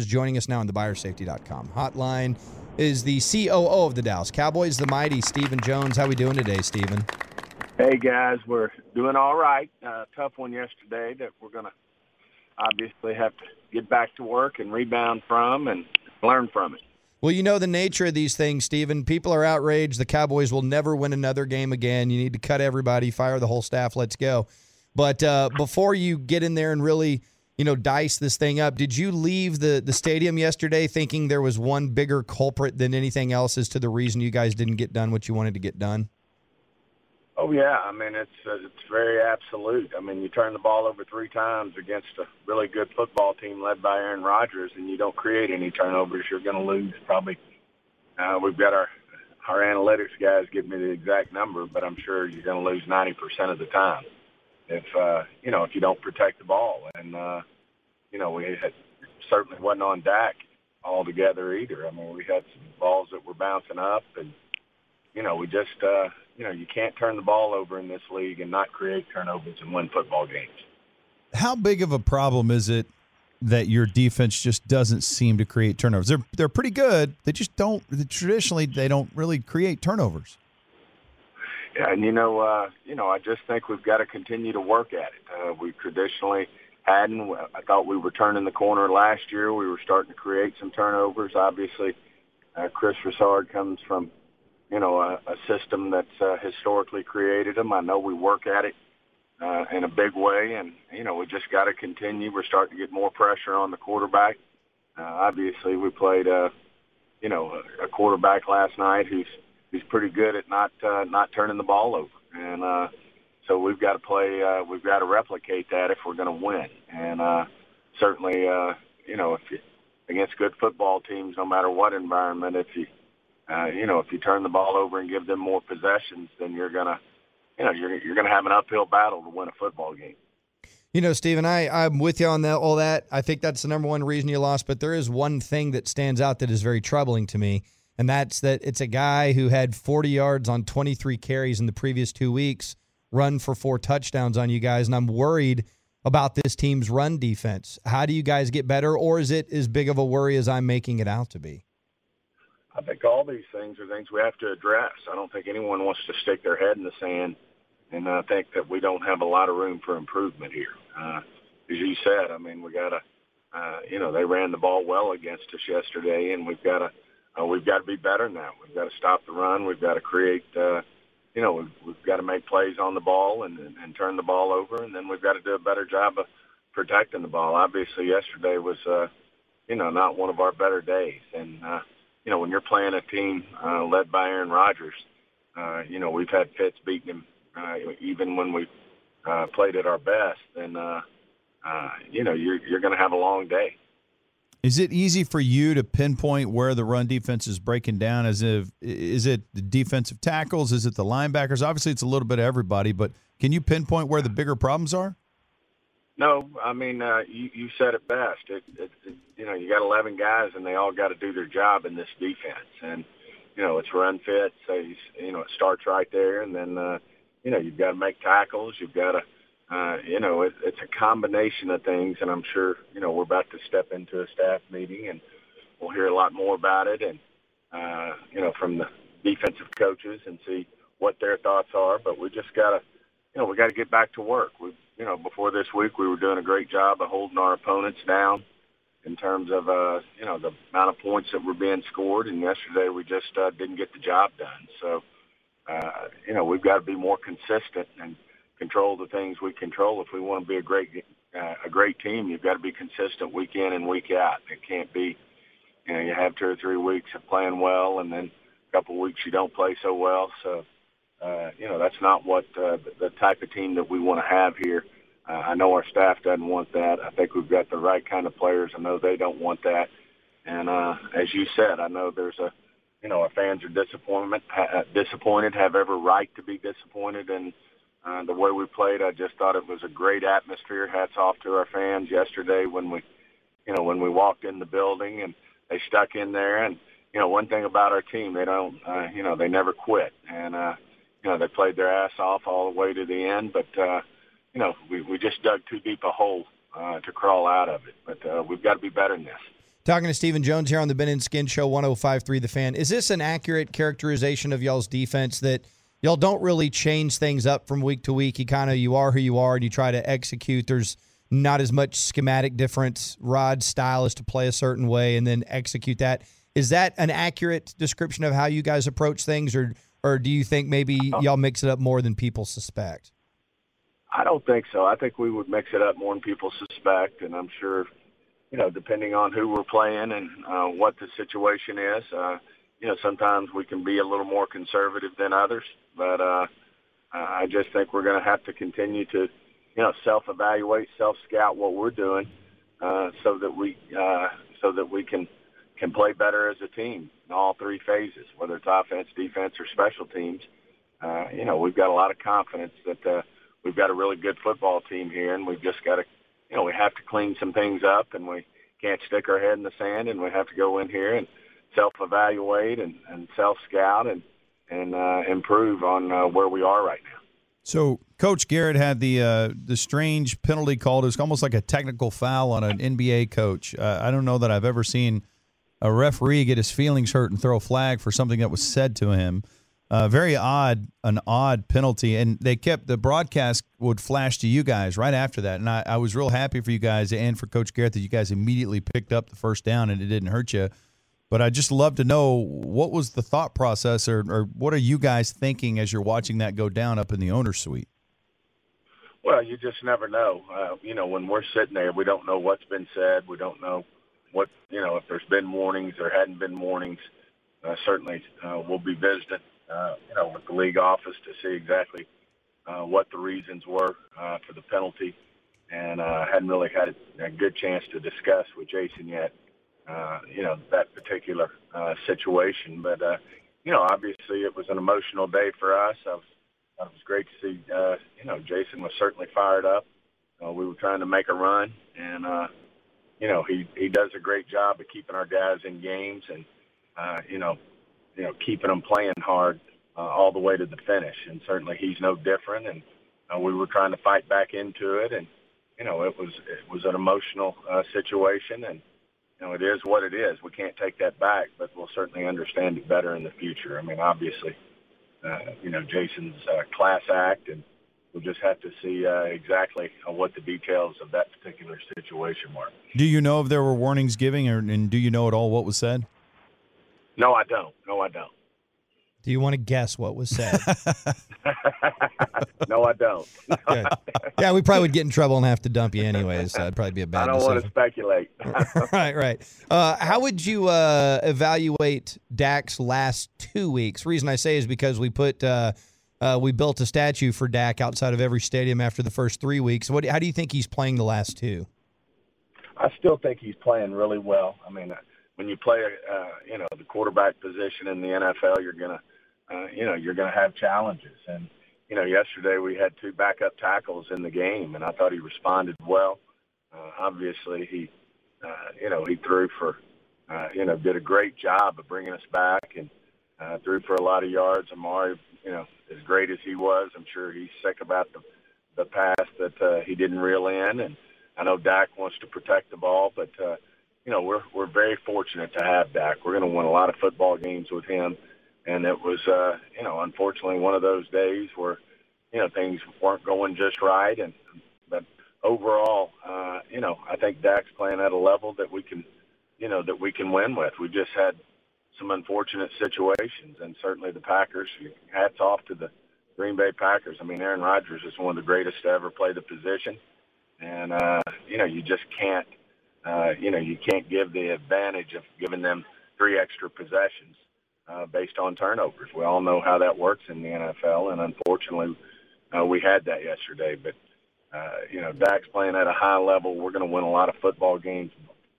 Joining us now on the buyersafety.com hotline is the COO of the Dallas Cowboys, the mighty Stephen Jones. How we doing today, Stephen? Hey guys, we're doing all right. Uh, tough one yesterday that we're going to obviously have to get back to work and rebound from and learn from it. Well, you know the nature of these things, Stephen. People are outraged. The Cowboys will never win another game again. You need to cut everybody, fire the whole staff. Let's go. But uh, before you get in there and really – you know, dice this thing up. Did you leave the the stadium yesterday thinking there was one bigger culprit than anything else as to the reason you guys didn't get done what you wanted to get done? Oh yeah, I mean it's uh, it's very absolute. I mean you turn the ball over three times against a really good football team led by Aaron Rodgers, and you don't create any turnovers, you're going to lose. Probably uh, we've got our our analytics guys give me the exact number, but I'm sure you're going to lose 90% of the time if uh, you know if you don't protect the ball. And uh, you know we had certainly wasn't on Dak altogether either. I mean we had some balls that were bouncing up, and you know we just uh, you know you can't turn the ball over in this league and not create turnovers and win football games. How big of a problem is it that your defense just doesn't seem to create turnovers? They're they're pretty good. They just don't. Traditionally, they don't really create turnovers. And you know, uh, you know, I just think we've got to continue to work at it. Uh, we traditionally hadn't. I thought we were turning the corner last year. We were starting to create some turnovers. Obviously, uh, Chris Broussard comes from, you know, a, a system that's uh, historically created them. I know we work at it uh, in a big way, and you know, we just got to continue. We're starting to get more pressure on the quarterback. Uh, obviously, we played, uh, you know, a, a quarterback last night who's he's pretty good at not uh, not turning the ball over, and uh, so we've got to play. Uh, we've got to replicate that if we're going to win. And uh, certainly, uh, you know, if you against good football teams, no matter what environment, if you uh, you know if you turn the ball over and give them more possessions, then you're gonna you know you're you're gonna have an uphill battle to win a football game. You know, Stephen, I, I'm with you on that, all that. I think that's the number one reason you lost, but there is one thing that stands out that is very troubling to me and that's that it's a guy who had 40 yards on 23 carries in the previous two weeks, run for four touchdowns on you guys, and I'm worried about this team's run defense. How do you guys get better, or is it as big of a worry as I'm making it out to be? I think all these things are things we have to address. I don't think anyone wants to stick their head in the sand, and I think that we don't have a lot of room for improvement here. Uh, as you said, I mean, we got to, uh, you know, they ran the ball well against us yesterday, and we've got to uh, we've got to be better now. We've got to stop the run. We've got to create, uh, you know, we've, we've got to make plays on the ball and, and, and turn the ball over, and then we've got to do a better job of protecting the ball. Obviously, yesterday was, uh, you know, not one of our better days. And, uh, you know, when you're playing a team uh, led by Aaron Rodgers, uh, you know, we've had fits beating him uh, even when we uh, played at our best. And, uh, uh, you know, you're, you're going to have a long day. Is it easy for you to pinpoint where the run defense is breaking down? As if is it the defensive tackles? Is it the linebackers? Obviously, it's a little bit of everybody, but can you pinpoint where the bigger problems are? No, I mean uh, you, you said it best. It, it, it, you know, you got 11 guys, and they all got to do their job in this defense. And you know, it's run fit. So you know, it starts right there, and then uh, you know, you've got to make tackles. You've got to uh, you know, it, it's a combination of things, and I'm sure, you know, we're about to step into a staff meeting, and we'll hear a lot more about it, and uh, you know, from the defensive coaches and see what their thoughts are. But we just gotta, you know, we got to get back to work. We, you know, before this week, we were doing a great job of holding our opponents down in terms of, uh, you know, the amount of points that were being scored, and yesterday we just uh, didn't get the job done. So, uh, you know, we've got to be more consistent and control the things we control. If we want to be a great uh, a great team, you've got to be consistent week in and week out. It can't be, you know, you have two or three weeks of playing well, and then a couple of weeks you don't play so well. So, uh, you know, that's not what uh, the type of team that we want to have here. Uh, I know our staff doesn't want that. I think we've got the right kind of players. I know they don't want that. And uh, as you said, I know there's a, you know, our fans are disappointment, ha- disappointed, have every right to be disappointed in uh, the way we played. I just thought it was a great atmosphere. Hats off to our fans yesterday when we, you know, when we walked in the building and they stuck in there. And you know, one thing about our team, they don't, uh, you know, they never quit. And uh, you know, they played their ass off all the way to the end. But uh, you know, we we just dug too deep a hole uh, to crawl out of it. But uh, we've got to be better than this. Talking to Stephen Jones here on the Ben and Skin Show 1053 The Fan. Is this an accurate characterization of y'all's defense that y'all don't really change things up from week to week? You kind of you are who you are and you try to execute. There's not as much schematic difference. Rod's style is to play a certain way and then execute that. Is that an accurate description of how you guys approach things or or do you think maybe y'all mix it up more than people suspect? I don't think so. I think we would mix it up more than people suspect, and I'm sure you know, depending on who we're playing and uh, what the situation is, uh, you know, sometimes we can be a little more conservative than others. But uh, I just think we're going to have to continue to, you know, self-evaluate, self-scout what we're doing, uh, so that we uh, so that we can can play better as a team in all three phases, whether it's offense, defense, or special teams. Uh, you know, we've got a lot of confidence that uh, we've got a really good football team here, and we've just got to you know, we have to clean some things up and we can't stick our head in the sand and we have to go in here and self-evaluate and, and self-scout and, and uh, improve on uh, where we are right now. So, Coach Garrett had the uh, the strange penalty called. It was almost like a technical foul on an NBA coach. Uh, I don't know that I've ever seen a referee get his feelings hurt and throw a flag for something that was said to him. Uh, very odd, an odd penalty, and they kept the broadcast would flash to you guys right after that, and I, I was real happy for you guys and for Coach Garrett that you guys immediately picked up the first down and it didn't hurt you. But I just love to know what was the thought process, or, or what are you guys thinking as you're watching that go down up in the owner's suite? Well, you just never know. Uh, you know, when we're sitting there, we don't know what's been said. We don't know what you know if there's been warnings or hadn't been warnings. Uh, certainly, uh, we'll be visiting uh, you know, with the league office to see exactly uh, what the reasons were uh, for the penalty, and uh, hadn't really had a good chance to discuss with Jason yet. Uh, you know that particular uh, situation, but uh, you know, obviously it was an emotional day for us. I was, it was great to see. Uh, you know, Jason was certainly fired up. Uh, we were trying to make a run, and uh, you know, he he does a great job of keeping our guys in games, and uh, you know, you know, keeping them playing hard uh, all the way to the finish. And certainly he's no different. And uh, we were trying to fight back into it. And, you know, it was, it was an emotional uh, situation. And, you know, it is what it is. We can't take that back, but we'll certainly understand it better in the future. I mean, obviously, uh, you know, Jason's uh, class act and we'll just have to see uh, exactly uh, what the details of that particular situation were. Do you know if there were warnings given, or, and do you know at all what was said? No, I don't. No, I don't. Do you want to guess what was said? no, I don't. okay. Yeah, we probably would get in trouble and have to dump you anyways. So that'd probably be a bad I don't decision. want to speculate. right, right. Uh, how would you uh, evaluate Dak's last two weeks? reason I say is because we put uh, uh, we built a statue for Dak outside of every stadium after the first three weeks. What? How do you think he's playing the last two? I still think he's playing really well. I mean, when you play, uh, you know, the quarterback position in the NFL, you're gonna, uh, you know, you're gonna have challenges. And you know, yesterday we had two backup tackles in the game, and I thought he responded well. Uh, obviously, he, uh, you know, he threw for, uh, you know, did a great job of bringing us back and uh, threw for a lot of yards. Amari, you know, as great as he was, I'm sure he's sick about the the pass that uh, he didn't reel in, and I know Dak wants to protect the ball, but uh, you know, we're we're very fortunate to have Dak. We're going to win a lot of football games with him, and it was, uh, you know, unfortunately one of those days where, you know, things weren't going just right, and overall, uh, you know, I think Dak's playing at a level that we can, you know, that we can win with. We just had some unfortunate situations, and certainly the Packers. Hats off to the Green Bay Packers. I mean, Aaron Rodgers is one of the greatest to ever play the position, and uh, you know, you just can't uh, you know, you can't give the advantage of giving them three extra possessions uh, based on turnovers. We all know how that works in the NFL, and unfortunately, uh, we had that yesterday. But uh, you know, Dak's playing at a high level. We're going to win a lot of football games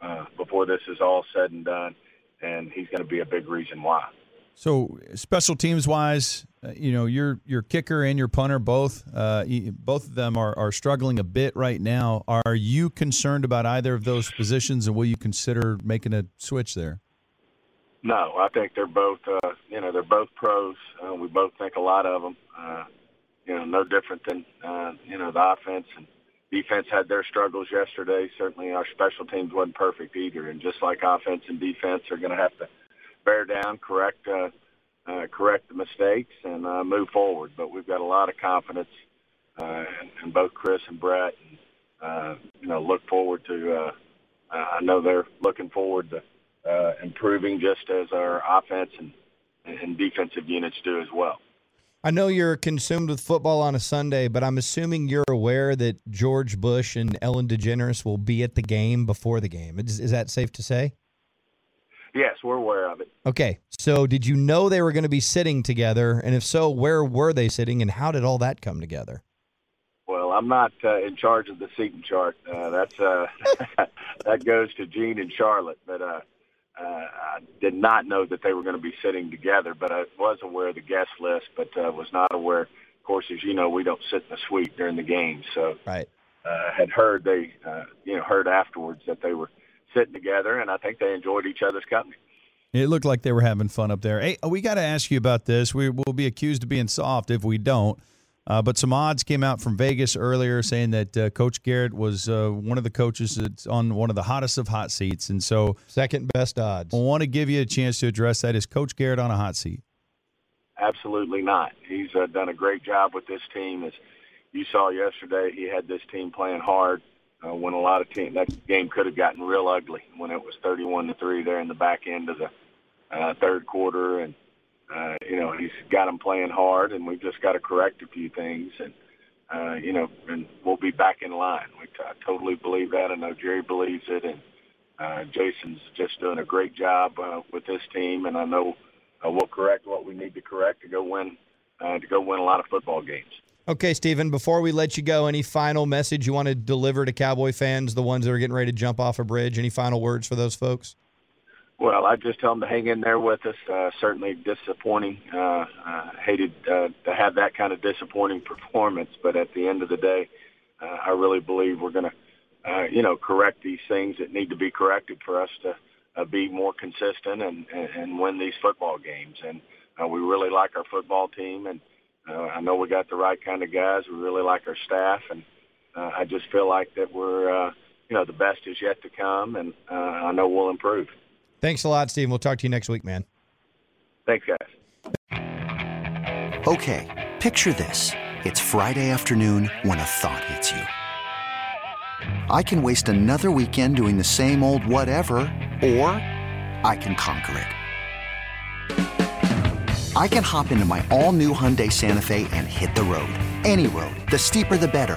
uh, before this is all said and done, and he's going to be a big reason why. So special teams wise, uh, you know your your kicker and your punter both uh, both of them are, are struggling a bit right now. Are you concerned about either of those positions, and will you consider making a switch there? No, I think they're both uh, you know they're both pros. Uh, we both think a lot of them. You know, no different than uh, you know the offense and defense had their struggles yesterday. Certainly, our special teams wasn't perfect either, and just like offense and defense are going to have to bear down, correct, uh, uh, correct the mistakes, and uh, move forward. But we've got a lot of confidence uh, in, in both Chris and Brett, and uh, you know, look forward to. Uh, I know they're looking forward to uh, improving, just as our offense and, and defensive units do as well. I know you're consumed with football on a Sunday, but I'm assuming you're aware that George Bush and Ellen DeGeneres will be at the game before the game. Is, is that safe to say? Yes, we're aware of it. Okay. So, did you know they were going to be sitting together? And if so, where were they sitting and how did all that come together? Well, I'm not uh, in charge of the seating chart. Uh, that's uh, that goes to Gene and Charlotte. But uh, I did not know that they were going to be sitting together. But I was aware of the guest list, but uh, was not aware. Of course, as you know, we don't sit in the suite during the game. So, right. Uh, had heard they, uh, you know, heard afterwards that they were sitting together, and I think they enjoyed each other's company. It looked like they were having fun up there. Hey, we got to ask you about this. We will be accused of being soft if we don't. Uh, but some odds came out from Vegas earlier saying that uh, Coach Garrett was uh, one of the coaches that's on one of the hottest of hot seats. And so, second best odds. I want to give you a chance to address that. Is Coach Garrett on a hot seat? Absolutely not. He's uh, done a great job with this team. As you saw yesterday, he had this team playing hard uh, when a lot of teams that game could have gotten real ugly when it was 31 to three there in the back end of the uh, third quarter, and uh, you know he's got them playing hard, and we've just got to correct a few things, and uh, you know, and we'll be back in line. We t- I totally believe that. I know Jerry believes it, and uh, Jason's just doing a great job uh, with this team, and I know uh, we'll correct what we need to correct to go win uh, to go win a lot of football games. Okay, Stephen, before we let you go, any final message you want to deliver to Cowboy fans, the ones that are getting ready to jump off a bridge? Any final words for those folks? Well, I just tell them to hang in there with us. Uh, certainly disappointing. Uh, uh, hated uh, to have that kind of disappointing performance, but at the end of the day, uh, I really believe we're going to, uh, you know, correct these things that need to be corrected for us to uh, be more consistent and, and, and win these football games. And uh, we really like our football team, and uh, I know we got the right kind of guys. We really like our staff, and uh, I just feel like that we're, uh, you know, the best is yet to come, and uh, I know we'll improve. Thanks a lot, Steve. We'll talk to you next week, man. Thanks, guys. Okay, picture this. It's Friday afternoon when a thought hits you. I can waste another weekend doing the same old whatever, or I can conquer it. I can hop into my all new Hyundai Santa Fe and hit the road. Any road. The steeper, the better.